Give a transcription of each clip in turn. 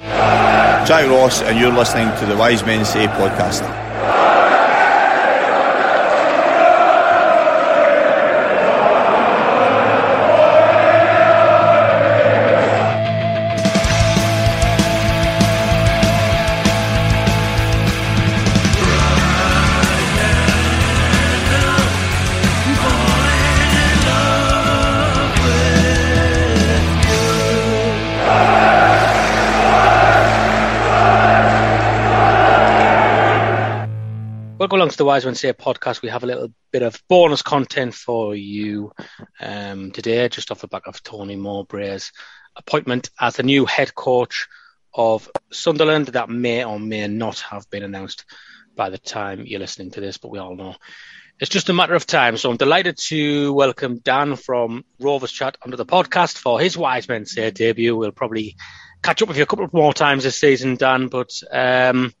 Jack Ross, and you're listening to the Wise Men Say podcast. Welcome along to the Wise Say podcast. We have a little bit of bonus content for you um, today, just off the back of Tony Mowbray's appointment as the new head coach of Sunderland. That may or may not have been announced by the time you're listening to this, but we all know it's just a matter of time. So I'm delighted to welcome Dan from Rovers Chat onto the podcast for his Wise Men Say debut. We'll probably catch up with you a couple more times this season, Dan, but. Um,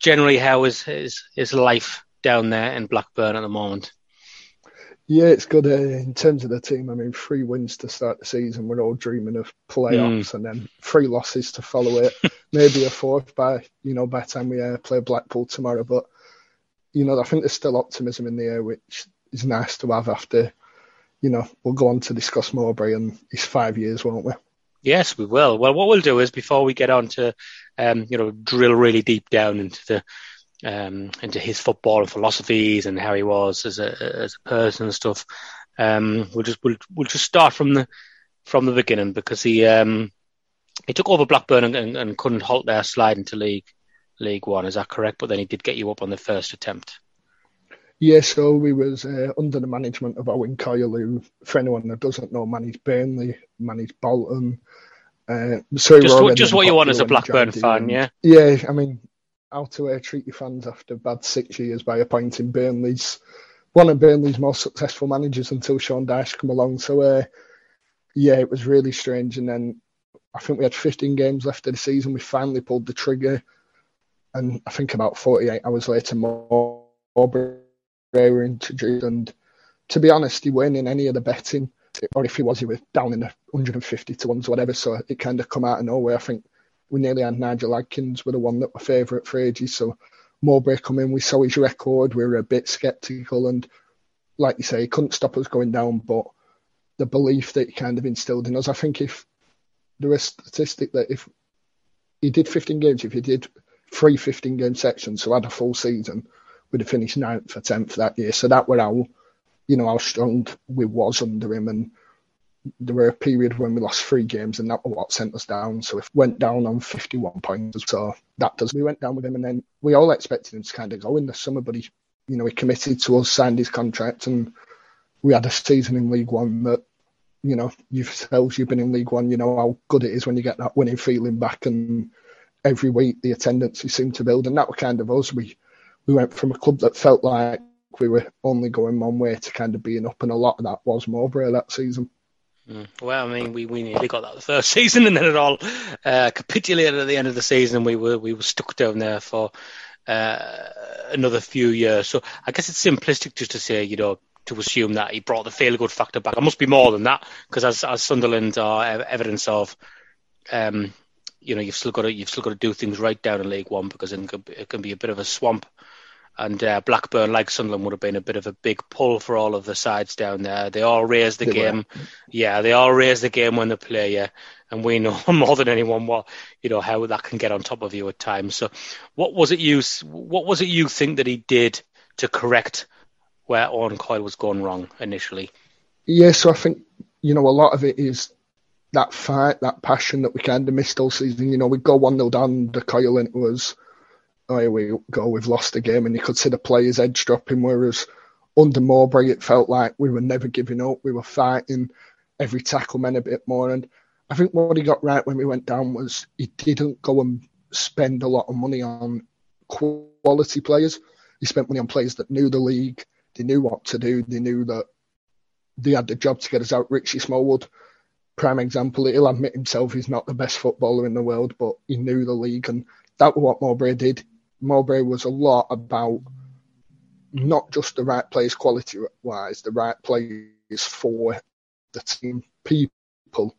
generally, how is his, his life down there in Blackburn at the moment? Yeah, it's good uh, in terms of the team. I mean, three wins to start the season. We're all dreaming of playoffs, mm. and then three losses to follow it. Maybe a fourth by you know by the time we uh, play Blackpool tomorrow. But you know, I think there's still optimism in the air, which is nice to have after. You know, we'll go on to discuss Mowbray and his five years, won't we? Yes, we will. Well, what we'll do is before we get on to, um, you know, drill really deep down into the um, into his football and philosophies and how he was as a as a person and stuff. Um, we'll just we'll, we'll just start from the from the beginning because he um, he took over Blackburn and, and, and couldn't halt their slide into League League One. Is that correct? But then he did get you up on the first attempt. Yeah, so we was uh, under the management of Owen Coyle, who, for anyone that doesn't know, managed Burnley, managed Bolton. Uh, so just, just what you want as a Blackburn fan, yeah? Yeah, I mean, how to uh, treat your fans after bad six years by appointing Burnley's one of Burnley's most successful managers until Sean Dyche come along. So, uh, yeah, it was really strange. And then I think we had 15 games left of the season. We finally pulled the trigger. And I think about 48 hours later, Mowbray were introduced. And to be honest, he weren't in any of the betting, or if he was, he was down in the 150 to ones, whatever. So it kind of come out of nowhere. I think we nearly had Nigel Adkins were the one that were favourite for ages. So Mowbray come in, we saw his record, we were a bit sceptical, and like you say, he couldn't stop us going down. But the belief that he kind of instilled in us, I think if there is a statistic that if he did 15 games, if he did three 15 game sections, so had a full season, we'd have finished ninth or tenth that year. So that were how, you know, how strong we was under him. And there were a period when we lost three games, and that was what sent us down. So we went down on 51 points. So that does. We went down with him, and then we all expected him to kind of go in the summer, but he, you know, he committed to us, signed his contract, and we had a season in League One that, you know, yourselves, you've been in League One, you know how good it is when you get that winning feeling back, and every week the attendance seemed to build, and that was kind of us. We we went from a club that felt like we were only going one way to kind of being up, and a lot of that was Mowbray that season. Mm. Well, I mean, we, we nearly got that the first season, and then it all uh, capitulated at the end of the season, we were we were stuck down there for uh, another few years. So I guess it's simplistic just to say, you know, to assume that he brought the feel good factor back. It must be more than that, because as as Sunderland are evidence of, um, you know, you've still got to you've still got to do things right down in League One because it can, it can be a bit of a swamp and uh, Blackburn, like Sunderland, would have been a bit of a big pull for all of the sides down there. They all raise the they game, were. yeah. They all raise the game when they play, yeah. And we know more than anyone what you know how that can get on top of you at times. So, what was it you what was it you think that he did to correct where Owen Coyle was going wrong initially? Yeah, so I think you know a lot of it is that fight, that passion that we kind of missed all season. You know, we go one 0 down the Coyle, and it was oh, here we go, we've lost the game, and you could see the players' edge dropping. Whereas under Mowbray, it felt like we were never giving up, we were fighting, every tackle meant a bit more. And I think what he got right when we went down was he didn't go and spend a lot of money on quality players. He spent money on players that knew the league, they knew what to do, they knew that they had the job to get us out. Richie Smallwood, prime example, he'll admit himself he's not the best footballer in the world, but he knew the league, and that was what Mowbray did. Mowbray was a lot about not just the right players quality wise, the right players for the team, people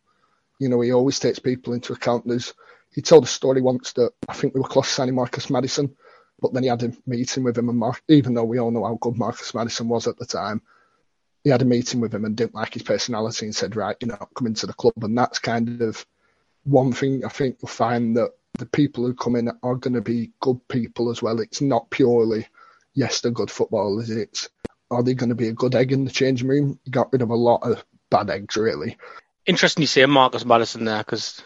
you know, he always takes people into account. There's, he told a story once that I think we were close to signing Marcus Maddison, but then he had a meeting with him, and Mar- even though we all know how good Marcus Maddison was at the time, he had a meeting with him and didn't like his personality and said, right, you're not coming to the club. And that's kind of one thing I think you'll find that the people who come in are going to be good people as well. It's not purely, yes, they're good footballers. It's, are they going to be a good egg in the changing room? Got rid of a lot of bad eggs, really interesting you say Marcus Maddison there because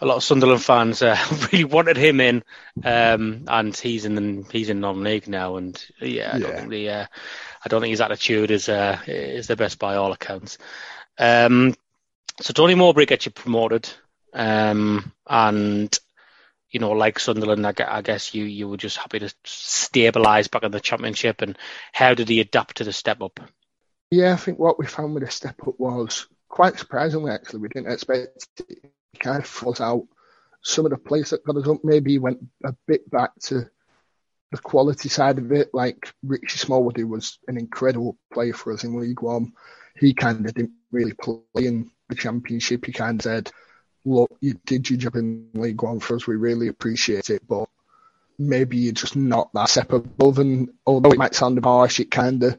a lot of Sunderland fans uh, really wanted him in, um, and he's in the, he's in non-league now, and yeah, I yeah. don't think the uh, I don't think his attitude is uh, is the best by all accounts. Um, so Tony Mowbray gets you promoted, um, and you know, like Sunderland, I, I guess you you were just happy to stabilise back in the Championship. And how did he adapt to the step up? Yeah, I think what we found with the step up was quite surprisingly, actually, we didn't expect it. Kind of fought out some of the players that got us up. Maybe went a bit back to the quality side of it. Like Richie Smallwood, who was an incredible player for us in League One, he kind of didn't really play in the Championship. He kind of said, "Look, you did your job in League One for us. We really appreciate it, but." Maybe you're just not that step above, and although it might sound harsh, it kind of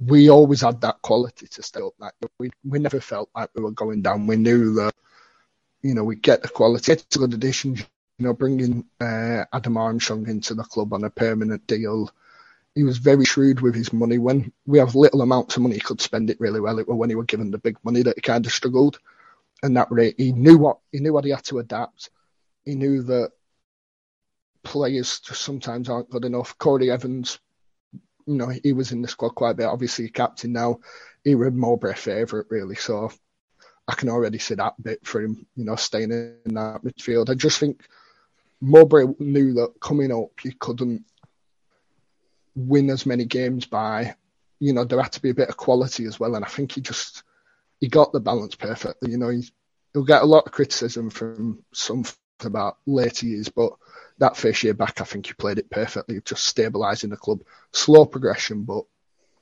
we always had that quality to stay up. Like we we never felt like we were going down. We knew that you know we get the quality. It's a good addition. You know, bringing uh, Adam Armstrong into the club on a permanent deal. He was very shrewd with his money. When we have little amounts of money, he could spend it really well. It was when he was given the big money that he kind of struggled. And that rate, he knew what he knew what he had to adapt. He knew that players just sometimes aren't good enough. Corry Evans you know, he was in the squad quite a bit. Obviously, captain now. He was Mowbray favourite, really. So I can already see that bit for him, you know, staying in that midfield. I just think Mowbray knew that coming up, you couldn't win as many games by, you know, there had to be a bit of quality as well. And I think he just, he got the balance perfectly. You know, he'll get a lot of criticism from some about later years, but that first year back, I think he played it perfectly, just stabilising the club. Slow progression, but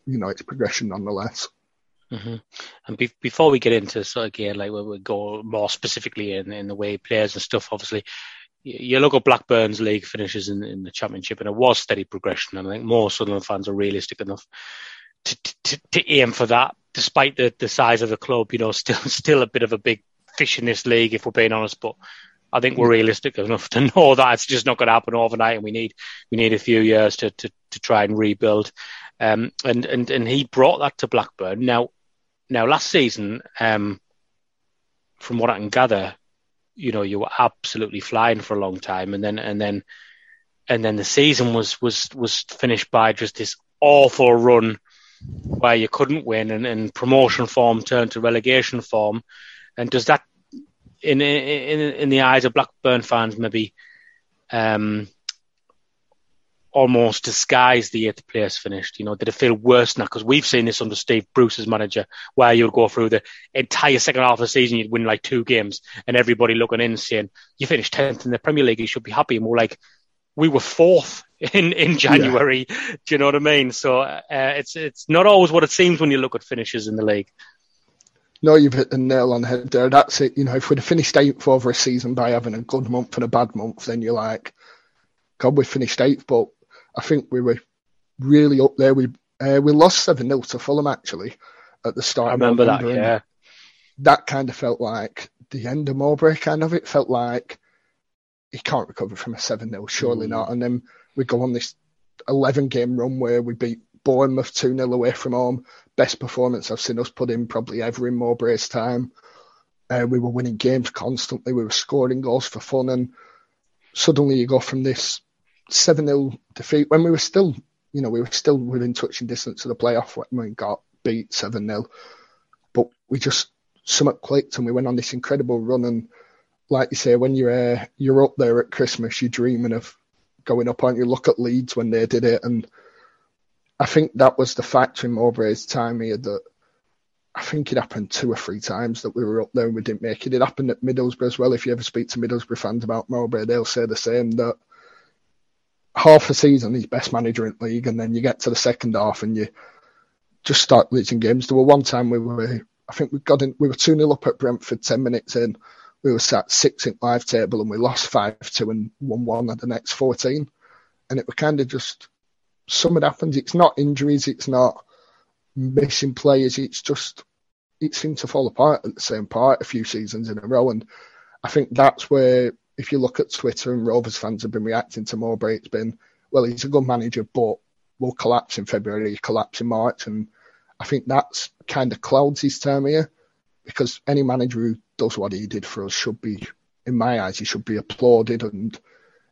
you know it's progression nonetheless. Mm-hmm. And be- before we get into sort of again, like we go more specifically in, in the way players and stuff, obviously, your local Blackburn's league finishes in, in the championship, and it was steady progression. And I think more Sunderland fans are realistic enough to, to, to aim for that, despite the, the size of the club. You know, still still a bit of a big fish in this league, if we're being honest. But I think we're realistic enough to know that it's just not going to happen overnight, and we need we need a few years to to, to try and rebuild. Um, and and and he brought that to Blackburn. Now, now last season, um, from what I can gather, you know, you were absolutely flying for a long time, and then and then and then the season was was was finished by just this awful run where you couldn't win, and, and promotion form turned to relegation form. And does that in in in the eyes of Blackburn fans, maybe um, almost disguise the eighth place finished. You know, did it feel worse now? Because we've seen this under Steve Bruce's manager, where you'll go through the entire second half of the season, you'd win like two games, and everybody looking in saying, "You finished tenth in the Premier League, you should be happy." And we're like, "We were fourth in in January." Yeah. Do you know what I mean? So uh, it's it's not always what it seems when you look at finishes in the league. No, you've hit the nail on the head there. That's it. You know, if we'd have finished eighth over a season by having a good month and a bad month, then you're like, God, we finished eighth. But I think we were really up there. We uh, we lost seven 0 to Fulham actually at the start. I remember that. Yeah, that kind of felt like the end of Mowbray. Kind of, it felt like he can't recover from a seven 0 surely mm. not. And then we go on this eleven game run where we beat Bournemouth 2 0 away from home. Best performance I've seen us put in probably ever in Mowbray's time. Uh, we were winning games constantly. We were scoring goals for fun. And suddenly you go from this 7 0 defeat when we were still, you know, we were still within touching distance of the playoff when we got beat 7 0. But we just something clicked and we went on this incredible run. And like you say, when you're uh, you're up there at Christmas, you're dreaming of going up, aren't you? Look at Leeds when they did it, and I think that was the factor in Mowbray's time here that I think it happened two or three times that we were up there and we didn't make it. It happened at Middlesbrough as well. If you ever speak to Middlesbrough fans about Mowbray, they'll say the same that half a season he's best manager in the league, and then you get to the second half and you just start losing games. There were one time we were, I think we got in, we were 2 0 up at Brentford 10 minutes in. We were sat six in live table and we lost 5 2 and 1 1 at the next 14. And it was kind of just, something happens. It's not injuries, it's not missing players, it's just, it seemed to fall apart at the same part a few seasons in a row. And I think that's where, if you look at Twitter and Rovers fans have been reacting to Mowbray, it's been, well, he's a good manager, but will collapse in February, collapse in March. And I think that's kind of clouds his term here because any manager who does what he did for us should be, in my eyes, he should be applauded and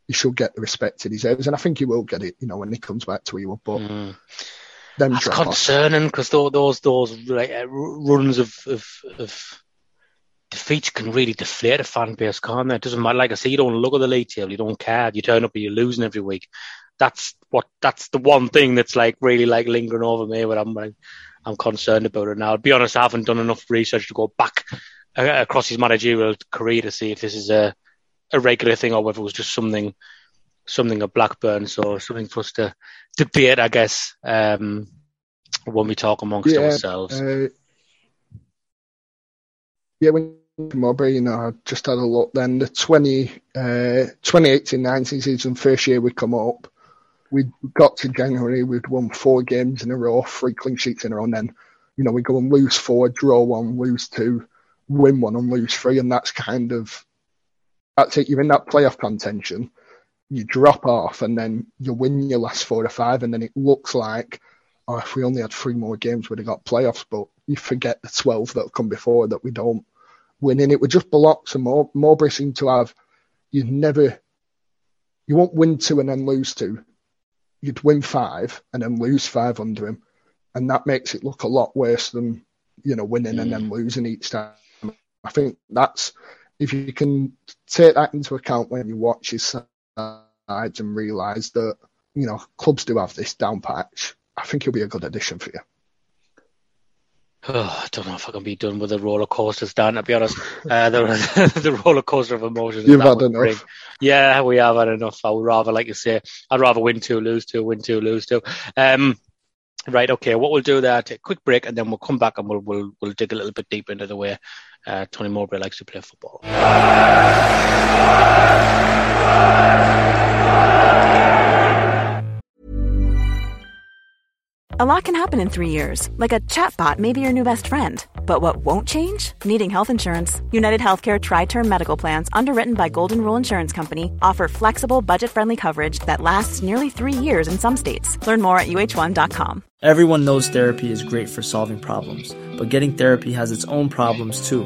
he should get the respect he deserves. And I think he will get it, you know, when he comes back to you. But mm. that's concerning because those those like, uh, runs of, of, of defeats can really deflate a fan base, can't they? It doesn't matter. Like I say, you don't look at the league table, you don't care. You turn up and you're losing every week. That's what. That's the one thing that's like really like lingering over me. But I'm like, I'm concerned about it now. I'll be honest, I haven't done enough research to go back uh, across his managerial career to see if this is a, a regular thing or whether it was just something something at Blackburn. So something for us to debate, I guess, um, when we talk amongst yeah, ourselves. Uh, yeah, when Mowbray, you know, I just had a look then. The 20, uh, 2018-19 season, first year we come up, we got to January, we'd won four games in a row, three clean sheets in a row, and then, you know, we go and lose four, draw one, lose two, win one, and lose three, and that's kind of that's it. You're in that playoff contention. You drop off, and then you win your last four or five, and then it looks like, oh, if we only had three more games, we'd have got playoffs. But you forget the twelve that have come before that we don't win in. It would just blocks and more. Mowbray seem to have. You'd never, you won't win two and then lose two you'd win five and then lose five under him, and that makes it look a lot worse than you know winning mm. and then mm. losing each time. I think that's if you can take that into account when you watch his sides and realise that you know clubs do have this down patch. I think he'll be a good addition for you. Oh, I don't know if I can be done with the roller coasters, Dan. To be honest, uh, the the roller coaster of emotions. You've had enough. Bring. Yeah, we have had enough. I would rather, like you say, I'd rather win two, lose two, win two, lose two. Um, right. Okay. What we'll do there, take a quick break, and then we'll come back and we'll we'll we'll dig a little bit deeper into the way uh, Tony Mowbray likes to play football. A lot can happen in three years, like a chatbot may be your new best friend. But what won't change? Needing health insurance. United Healthcare Tri Term Medical Plans, underwritten by Golden Rule Insurance Company, offer flexible, budget friendly coverage that lasts nearly three years in some states. Learn more at uh1.com. Everyone knows therapy is great for solving problems, but getting therapy has its own problems too,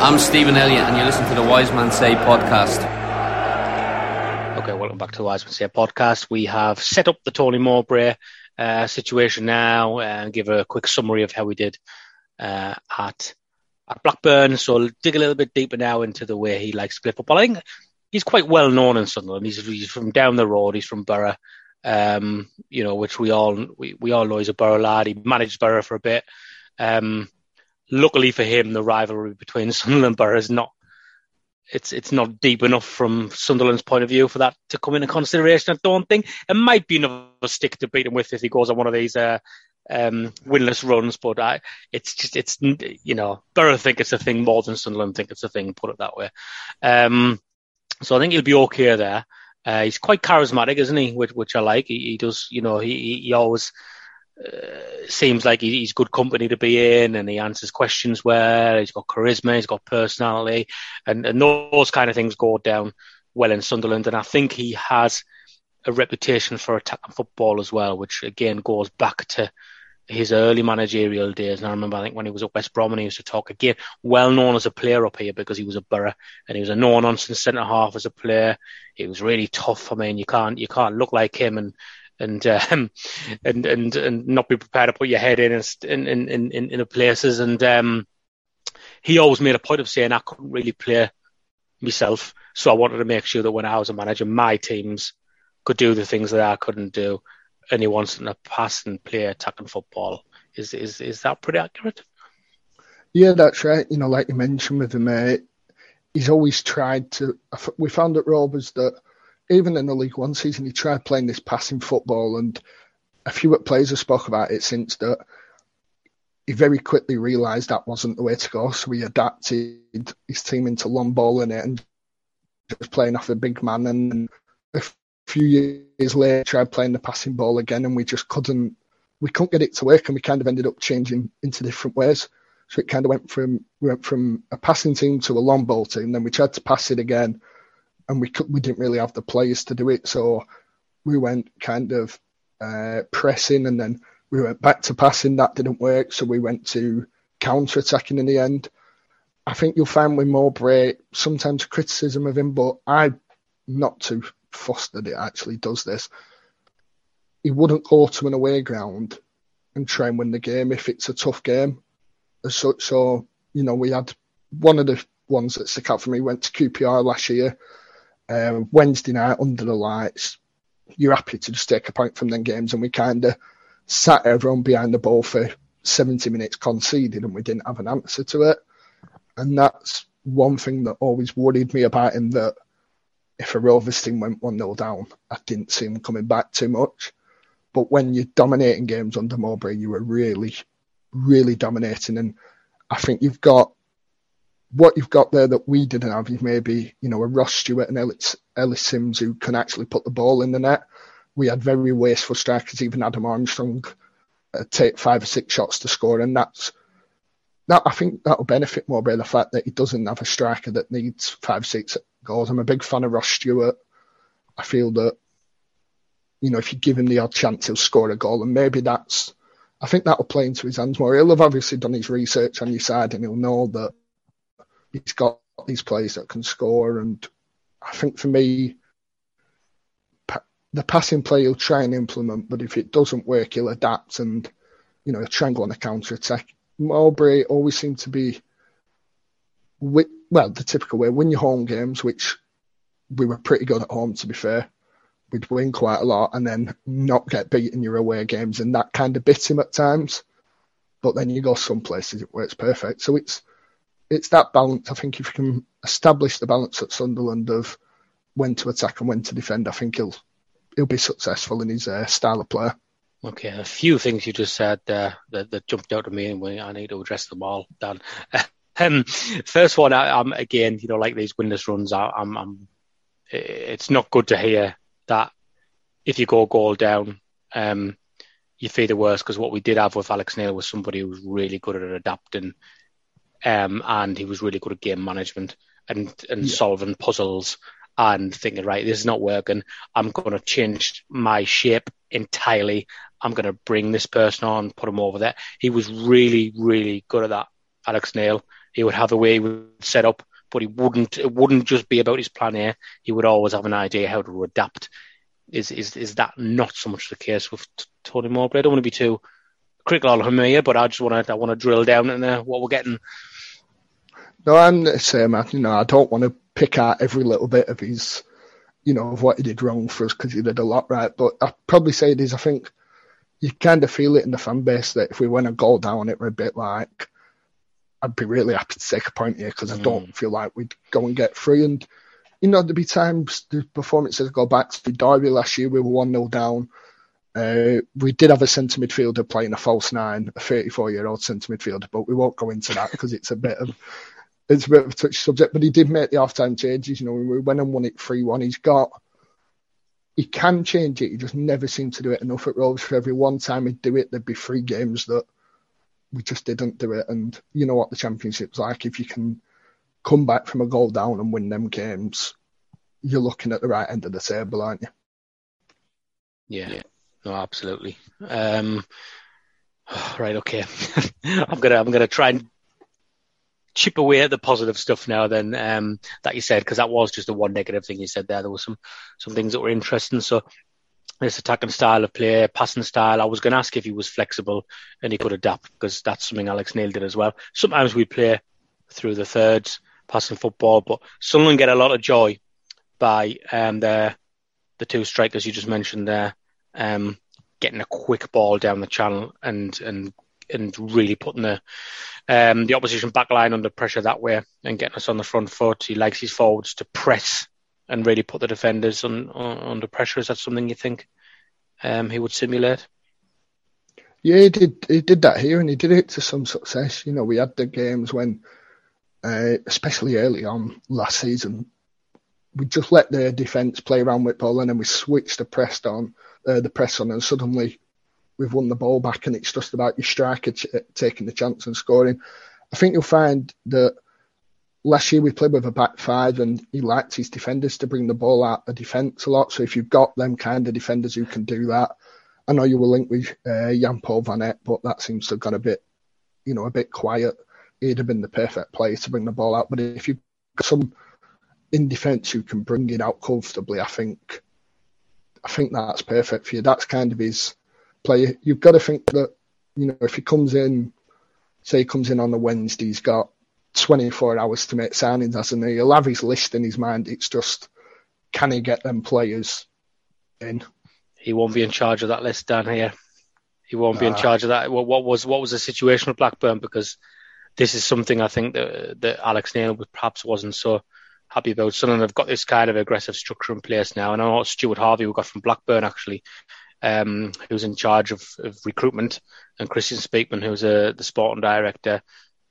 I'm Stephen Elliott, and you listen to the Wise Men Say podcast. Okay, welcome back to the Wise Men Say podcast. We have set up the Tony Mowbray uh, situation now and give a quick summary of how we did uh, at at Blackburn. So I'll dig a little bit deeper now into the way he likes to play football. I think he's quite well known in Sunderland. He's, he's from down the road. He's from Boro, um, you know, which we all we, we all know he's a Boro lad. He managed Boro for a bit. Um, luckily for him, the rivalry between Sunderland and Boro is not it's it's not deep enough from Sunderland's point of view for that to come into consideration. I don't think it might be another stick to beat him with if he goes on one of these uh, um, winless runs. But I, it's just it's you know Boro think it's a thing more than Sunderland think it's a thing. Put it that way. Um, so I think he'll be okay there. Uh, he's quite charismatic, isn't he? Which, which I like. He, he does, you know, he, he always uh, seems like he's good company to be in, and he answers questions well. He's got charisma, he's got personality, and, and those kind of things go down well in Sunderland. And I think he has a reputation for attacking football as well, which again goes back to his early managerial days. And I remember, I think when he was at West Brom and he used to talk again, well known as a player up here because he was a Boro and he was a no nonsense centre half as a player. He was really tough. I mean, you can't you can't look like him and and um, and and and not be prepared to put your head in in in in, in places. And um, he always made a point of saying I couldn't really play myself, so I wanted to make sure that when I was a manager, my teams could do the things that I couldn't do. And he wants to pass and play attacking football. Is is is that pretty accurate? Yeah, that's right. You know, like you mentioned with him, uh, he's always tried to. We found at Rovers that even in the League One season, he tried playing this passing football, and a few players have spoke about it since that he very quickly realised that wasn't the way to go. So he adapted his team into long ball in it and just playing off a big man. And a few years later, tried playing the passing ball again, and we just couldn't. We couldn't get it to work, and we kind of ended up changing into different ways. So it kind of went from we went from a passing team to a long ball team. Then we tried to pass it again, and we we didn't really have the players to do it. So we went kind of uh, pressing, and then we went back to passing. That didn't work, so we went to counter attacking in the end. I think you'll find with Mowbray sometimes criticism of him, but I'm not too fussed that it actually does this. He wouldn't go to an away ground and try and win the game if it's a tough game. So, so you know, we had one of the ones that stuck out for me went to QPR last year uh, Wednesday night under the lights, you're happy to just take a point from them games, and we kind of sat everyone behind the ball for 70 minutes conceded, and we didn't have an answer to it. And that's one thing that always worried me about him that if a Rovers team went 1 0 down, I didn't see him coming back too much. But when you're dominating games under Mowbray, you were really, really dominating. And I think you've got what you've got there that we didn't have is maybe, you know, a Ross Stewart and Ellis, Ellis Simms who can actually put the ball in the net. We had very wasteful strikers, even Adam Armstrong uh, take five or six shots to score, and that's that. I think that'll benefit more by the fact that he doesn't have a striker that needs five, six goals. I'm a big fan of Ross Stewart. I feel that, you know, if you give him the odd chance, he'll score a goal, and maybe that's. I think that'll play into his hands more. He'll have obviously done his research on your side, and he'll know that he's got these players that can score, and I think for me, the passing play he'll try and implement, but if it doesn't work, he'll adapt and you know try and go on a counter attack. Mowbray always seemed to be, well, the typical way win your home games, which we were pretty good at home to be fair. We'd win quite a lot and then not get beat in your away games, and that kind of bit him at times. But then you go some places it works perfect. So it's it's that balance. I think if you can establish the balance at Sunderland of when to attack and when to defend, I think he'll he'll be successful in his uh, style of play. Okay, a few things you just said uh, that, that jumped out at me, and I need to address them all. Dan, um, first one, I, am again, you know, like these windless runs. I, I'm, I'm, it's not good to hear that if you go goal down, um, you feel the worst because what we did have with Alex Neil was somebody who was really good at adapting um, and he was really good at game management and and yeah. solving puzzles and thinking, right, this is not working. I'm going to change my shape entirely. I'm going to bring this person on, put him over there. He was really, really good at that. Alex Neil. He would have a way he would set up, but he wouldn't. It wouldn't just be about his plan A. He would always have an idea how to adapt. Is is is that not so much the case with Tony Mowbray? I don't want to be too critical of him here, but I just want to I want to drill down into what we're getting no, I'm the same. You know, I don't want to pick out every little bit of his, you know, of what he did wrong for us because he did a lot right. But I'd probably say it is. I think you kind of feel it in the fan base that if we win a goal down, it we're a bit like, I'd be really happy to take a point here because mm. I don't feel like we'd go and get free. And, you know, there'd be times the performances go back to the Derby last year, we were 1 0 down. Uh, we did have a centre midfielder playing a false nine, a 34 year old centre midfielder, but we won't go into that because it's a bit of it's a bit of a touchy subject, but he did make the half time changes. You know, we went and won it 3 1. He's got he can change it. He just never seemed to do it enough at Rovers. For every one time he'd do it, there'd be three games that we just didn't do it. And you know what the championship's like. If you can come back from a goal down and win them games, you're looking at the right end of the table, aren't you? Yeah, no, absolutely. Um, right, okay. I'm gonna I'm gonna try and chip away at the positive stuff now. Then um, that you said because that was just the one negative thing you said there. There was some some things that were interesting. So this attacking style of play, passing style. I was going to ask if he was flexible and he could adapt because that's something Alex Neil did as well. Sometimes we play through the thirds, passing football, but Sunderland get a lot of joy by um, the the two strikers you just mentioned there, um, getting a quick ball down the channel and and and really putting the um, the opposition back line under pressure that way and getting us on the front foot. He likes his forwards to press and really put the defenders on, on under pressure. Is that something you think um, he would simulate? Yeah, he did. He did that here, and he did it to some success. You know, we had the games when, uh, especially early on last season, we just let the defence play around with ball, and then we switched the press on, uh, the press on, and suddenly we've won the ball back, and it's just about your striker ch- taking the chance and scoring. I think you'll find that last year we played with a back five, and he liked his defenders to bring the ball out of defence a lot. So if you've got them kind of defenders who can do that, I know you were linked with uh, Jan Paul van Hecke, but that seems to have gone a bit, you know, a bit quiet. He'd have been the perfect player to bring the ball out. But if you've got some in defence who can bring it out comfortably, I think, I think that's perfect for you. That's kind of his player. You've got to think that, you know, if he comes in, say he comes in on the Wednesday, he's got 24 hours to make signings, hasn't he? He'll have his list in his mind. It's just, can he get them players in? He won't be in charge of that list down here. He won't be in ah. charge of that. What, what was what was the situation with Blackburn? Because this is something I think that, that Alex Neil perhaps wasn't so happy about. Sunderland have got this kind of aggressive structure in place now, and I know Stuart Harvey we got from Blackburn actually, um, who's in charge of, of recruitment, and Kristjaan Speakman, who's a, the sporting director,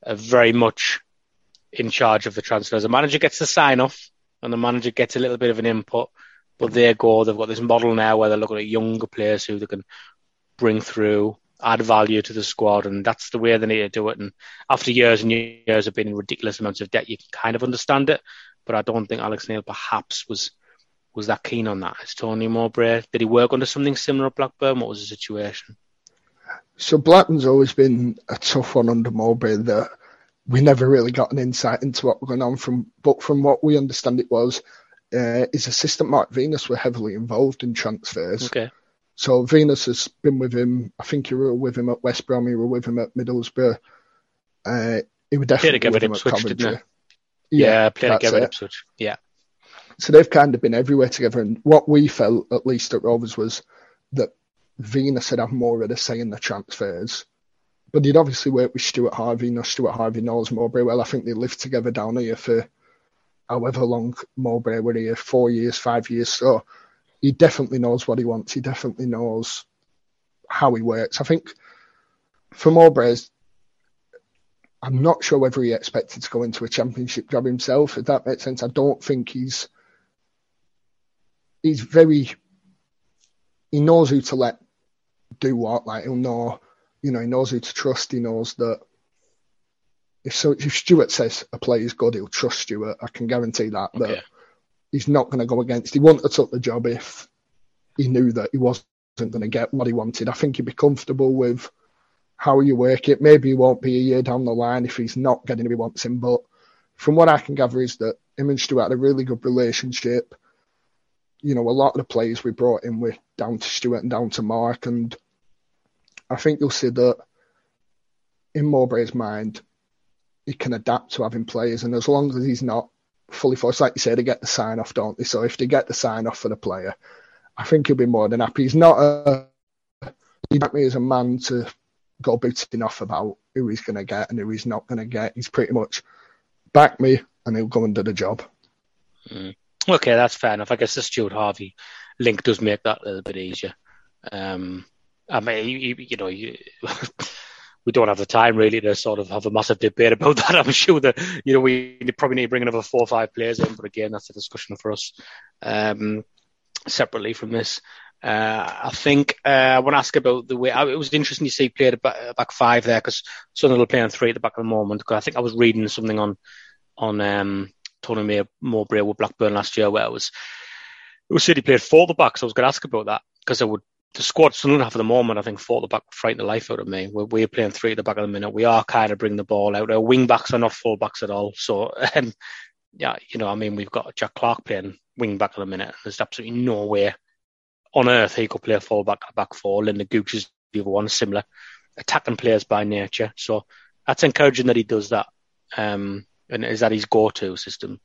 are very much in charge of the transfers. The manager gets the sign off, and the manager gets a little bit of an input, but they go. They've got this model now where they're looking at younger players who they can bring through, add value to the squad, and that's the way they need to do it. And after years and years of being in ridiculous amounts of debt, you can kind of understand it. But I don't think Alex Neil perhaps was was that keen on that. Is Tony Mowbray? Did he work under something similar at Blackburn? What was the situation? So Blackburn's always been a tough one under Mowbray that we never really got an insight into what was going on from but from what we understand it was uh, his assistant Mark Venus were heavily involved in transfers. Okay. So Venus has been with him. I think you were with him at West Brom. You were with him at Middlesbrough. Uh, he would definitely together with him Ipswich, at didn't Coventry. Yeah, played together at. Ipswich. Yeah. So they've kind of been everywhere together. And what we felt, at least at Rovers, was that Venus had had more of a say in the transfers. But he'd obviously worked with Stuart Harvey. No, Stuart Harvey knows Mowbray well. I think they lived together down here for however long Mowbray were here, four years, five years. So he definitely knows what he wants. He definitely knows how he works. I think for Mowbray's, I'm not sure whether he expected to go into a championship job himself. If that makes sense, I don't think he's he's very he knows who to let do what. Like he'll know, you know, he knows who to trust. He knows that if so, if Stuart says a player's good, he'll trust Stuart. I can guarantee that. That he's not going to go against. He wouldn't have took the job if he knew that he wasn't going to get what he wanted. I think he'd be comfortable with how you work it. Maybe he won't be a year down the line if he's not getting what he wants him. But from what I can gather is that him and Stuart had a really good relationship. You know, a lot of the players we brought in were down to Stuart and down to Mark, and I think you'll see that in Mowbray's mind, he can adapt to having players, and as long as he's not fully forced, like you say, they get the sign off, don't they? So if they get the sign off for the player, I think he'll be more than happy. He's not a he me as a man to go booting off about who he's going to get and who he's not going to get. He's pretty much back me and he'll go and do the job. Mm. Okay, that's fair enough. I guess the Stuart Harvey link does make that a little bit easier. Um, I mean, you, you, know, you, we don't have the time really to sort of have a massive debate about that. I'm sure that you know we probably need to bring another four or five players in, but again, that's a discussion for us. Um, separately from this. Uh, I think uh, I want to ask about the way it was interesting to see played back, back five there because Sunderland playing three at the back at the moment. Because I think I was reading something on on um, Tony Mowbray with Blackburn last year where it was it was City played four the back. So I was going to ask about that because I would the squad Sunderland have at the moment. I think four the back frighten the life out of me. We're, we're playing three at the back of the minute. We are kind of bringing the ball out. Our wing backs are not full backs at all. So um, yeah, you know, I mean, we've got Jack Clarke playing wing back at the minute. There's absolutely no way on earth he could play a full back back four. Lynden Gooch is the other one, similar attacking players by nature. So that's encouraging that he does that. Um, and is that his go-to system?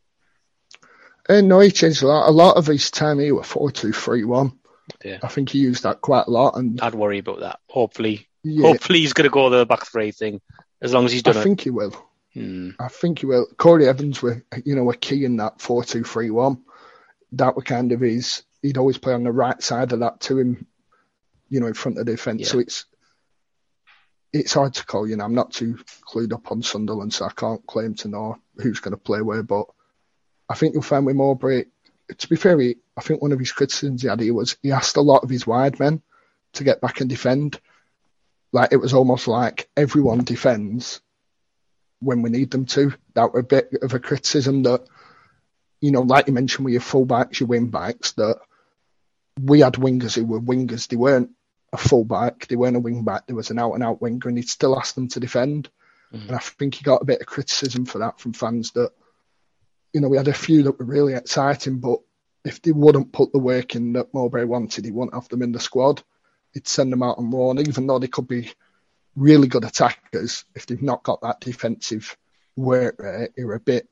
Uh, no, he changed a lot. A lot of his time he was four two three one. Yeah. I think he used that quite a lot, and I'd worry about that. Hopefully, yeah. hopefully he's going to go the back three thing as long as he's done I it. think he will. Hmm. I think he will. Corry Evans were, you know, were key in that four two three one. That were kind of his he'd always play on the right side of that to him, you know, in front of the defence. Yeah. So it's it's hard to call. You know, I'm not too clued up on Sunderland, so I can't claim to know who's going to play where. But I think you'll find with Mowbray. To be fair, he, I think one of his criticisms he had here was he asked a lot of his wide men to get back and defend. Like it was almost like everyone defends when we need them to. That was a bit of a criticism that, you know, like you mentioned with your fullbacks, your wing backs, that we had wingers who were wingers. They weren't a fullback, they weren't a wing back. There was an out and out winger, and he'd still ask them to defend. Mm-hmm. And I think he got a bit of criticism for that from fans that, you know, we had a few that were really exciting, but if they wouldn't put the work in that Mowbray wanted, he wouldn't have them in the squad. He'd send them out on loan, even though they could be really good attackers. If they've not got that defensive work rate, he are a bit,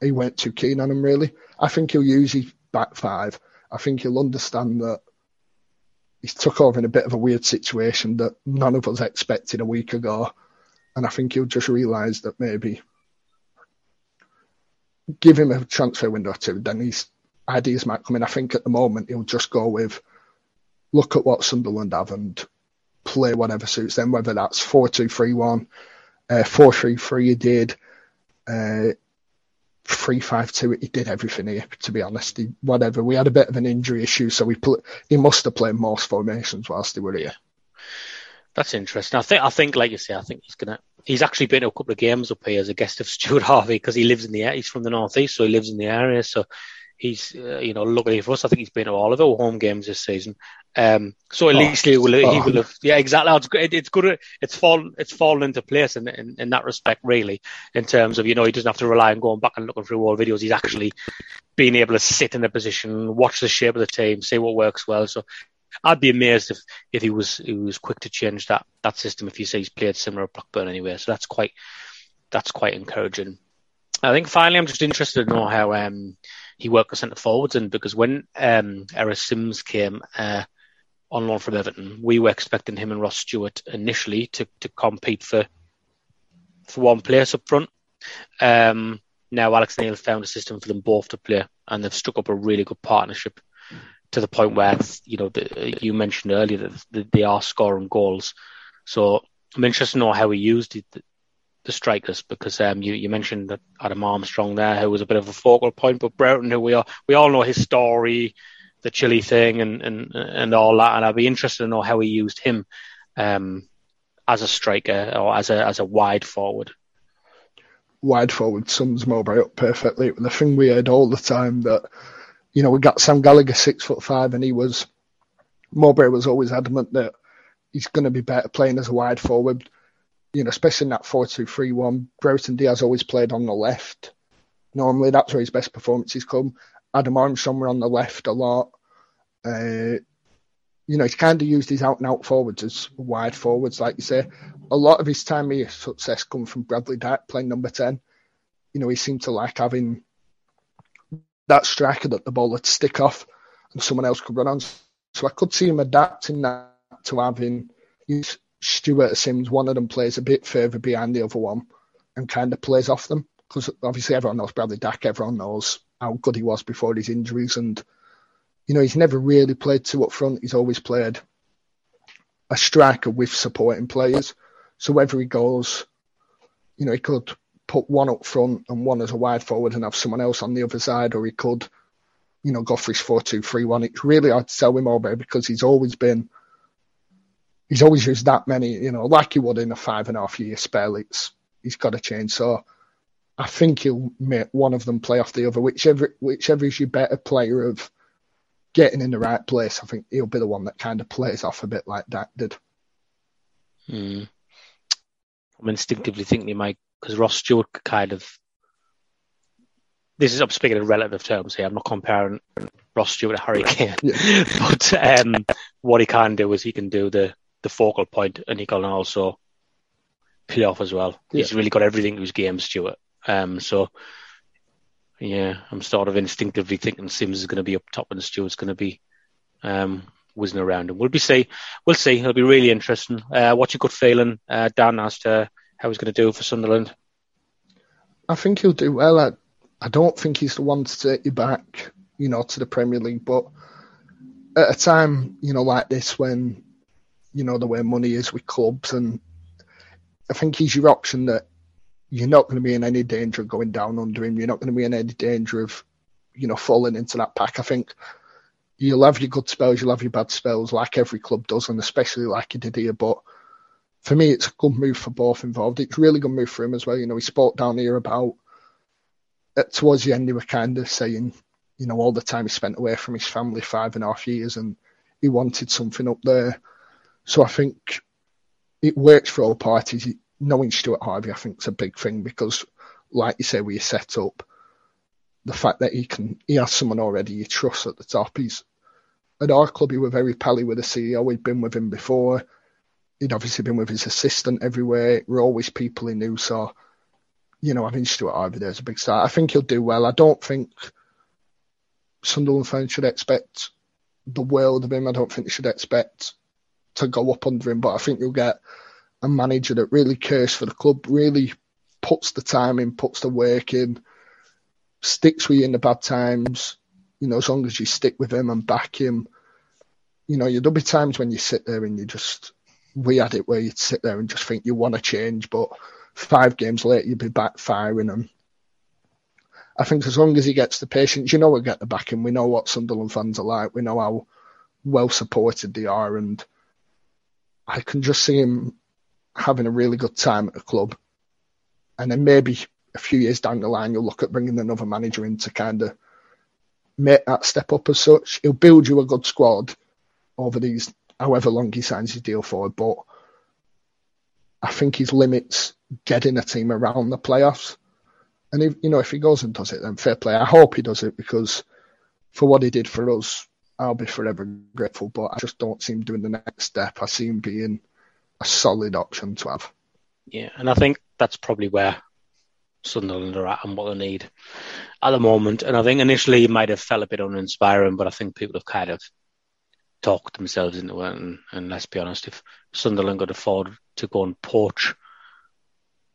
he weren't too keen on them really. I think he'll use his back five I think he'll understand that he's took over in a bit of a weird situation that none of us expected a week ago. And I think he'll just realise that maybe give him a transfer window or two, then his ideas might come in. I think at the moment he'll just go with look at what Sunderland have and play whatever suits them, whether that's 4 2 3 1, uh, 4 3 3 he did, uh, three five two. He did everything here, to be honest. He, whatever. We had a bit of an injury issue, so we put, he must have played most formations whilst they were here. That's interesting. I think I think like you say, I think he's gonna. He's actually been to a couple of games up here as a guest of Stuart Harvey because he lives in the he's from the northeast, so he lives in the area. So he's uh, you know luckily for us, I think he's been to all of our home games this season. Um, so at oh, least he will he oh. will have yeah exactly. It's good. It's good. It's fallen it's fallen into place in, in, in that respect really in terms of you know he doesn't have to rely on going back and looking through all videos. He's actually being able to sit in a position, watch the shape of the team, see what works well. So I'd be amazed if, if he was he was quick to change that that system if he says he's played similar at Blackburn anyway. So that's quite that's quite encouraging. I think finally I'm just interested to know how um, he worked with centre forwards and because when um, Ellis Simms came uh, on loan from Everton, we were expecting him and Ross Stewart initially to, to compete for for one place up front. Um, now Alex Neil found a system for them both to play, and they've struck up a really good partnership to the point where you know the, you mentioned earlier that they are scoring goals. So I'm interested to know how he used it, the strikers because um, you, you mentioned that Adam Armstrong there, who was a bit of a focal point, but Brereton, who we all we all know his story, the Chile thing, and and and all that, and I'd be interested to know how he used him um, as a striker or as a as a wide forward. Wide forward sums Mowbray up perfectly. The thing we heard all the time that you know we got Sam Gallagher six foot five, and he was Mowbray was always adamant that he's going to be better playing as a wide forward you know, especially in that 4 2 3 1, Brereton Diaz always played on the left. Normally, that's where his best performances come. Adam Armstrong were on the left a lot. Uh, you know, he's kind of used his out and out forwards as wide forwards, like you say. A lot of his time here success come from Bradley Dack playing number 10. You know, he seemed to like having that striker that the ball would stick off and someone else could run on. So I could see him adapting that to having Stewart Simms, one of them plays a bit further behind the other one and kind of plays off them. Because obviously everyone knows Bradley Dack, everyone knows how good he was before his injuries. And, you know, he's never really played two up front. He's always played a striker with supporting players. So wherever he goes, you know, he could put one up front and one as a wide forward and have someone else on the other side, or he could you know, go for his four two three one. It's really hard to sell him all over because he's always been he's always used that many, you know, like he would in a five and a half year spell. It's he's got to change. So I think he'll make one of them play off the other, whichever whichever is your better player of getting in the right place. I think he'll be the one that kind of plays off a bit like that did. Hmm. I'm instinctively thinking he might because Ross Stewart kind of. This is I'm speaking in relative terms here. I'm not comparing Ross Stewart to Harry Kane, yeah. but um, what he can do is he can do the the focal point, and he can also play off as well. Yeah. He's really got everything to his game, Stewart. Um, so yeah, I'm sort of instinctively thinking Simms is going to be up top and Stewart's going to be um, whizzing around. And we'll be see, we'll see. It'll be really interesting. Uh, what's your gut feeling, uh, Dan, as to how he's going to do for Sunderland? I think he'll do well. I, I don't think he's the one to take you back, you know, to the Premier League. But at a time, you know, like this, when you know the way money is with clubs, and I think he's your option that you're not going to be in any danger of going down under him. You're not going to be in any danger of, you know, falling into that pack. I think you'll have your good spells, you'll have your bad spells, like every club does, and especially like he did here. But for me, it's a good move for both involved. It's a really good move for him as well. You know, he spoke down here about uh, towards the end, he was kind of saying, you know, all the time he spent away from his family, five and a half years, and he wanted something up there. So I think it works for all parties knowing Stuart Harvey, I think, is a big thing because, like you say, we set up, the fact that he can, he has someone already you trust at the top. He's at our club, he was very pally with the CEO. We'd been with him before. He'd obviously been with his assistant everywhere. We're always people he knew. So, you know, I Stuart Harvey there's a big start. I think he'll do well. I don't think Sunderland fans should expect the world of him. I don't think they should expect to go up under him, but I think you'll get a manager that really cares for the club, really puts the time in, puts the work in, sticks with you in the bad times. You know, as long as you stick with him and back him, you know, there'll be times when you sit there and you just, we had it where you'd sit there and just think you want to change, but five games later you'd be backfiring. And I think as long as he gets the patience, you know, we'll get the backing. We know what Sunderland fans are like. We know how well supported they are. And I can just see him having a really good time at the club. And then maybe a few years down the line, you'll look at bringing another manager in to kind of make that step up as such. He'll build you a good squad over these however long he signs his deal for, but I think his limits getting a team around the playoffs. And if you know if he goes and does it, then fair play. I hope he does it because for what he did for us, I'll be forever grateful. But I just don't see him doing the next step. I see him being a solid option to have. Yeah, and I think that's probably where Sunderland are at and what they need at the moment. And I think initially it might have felt a bit uninspiring, but I think people have kind of talked themselves into it. And, and let's be honest, if Sunderland could afford to go and poach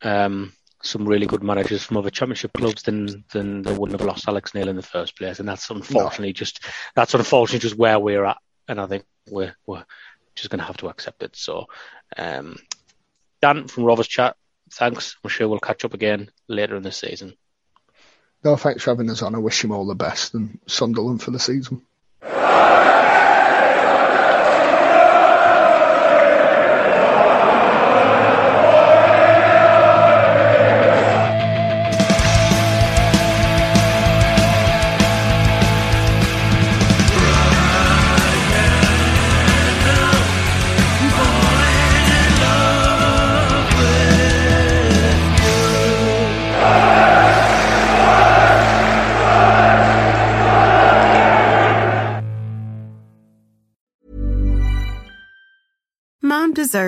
um, some really good managers from other championship clubs, then then they wouldn't have lost Alex Neil in the first place. And that's unfortunately no. just that's unfortunately just where we're at. And I think we're we're just going to have to accept it. So, um, Dan from Rovers Chat, thanks. I'm sure we'll catch up again later in the season. No, thanks for having us on. I wish him all the best and Sunderland for the season.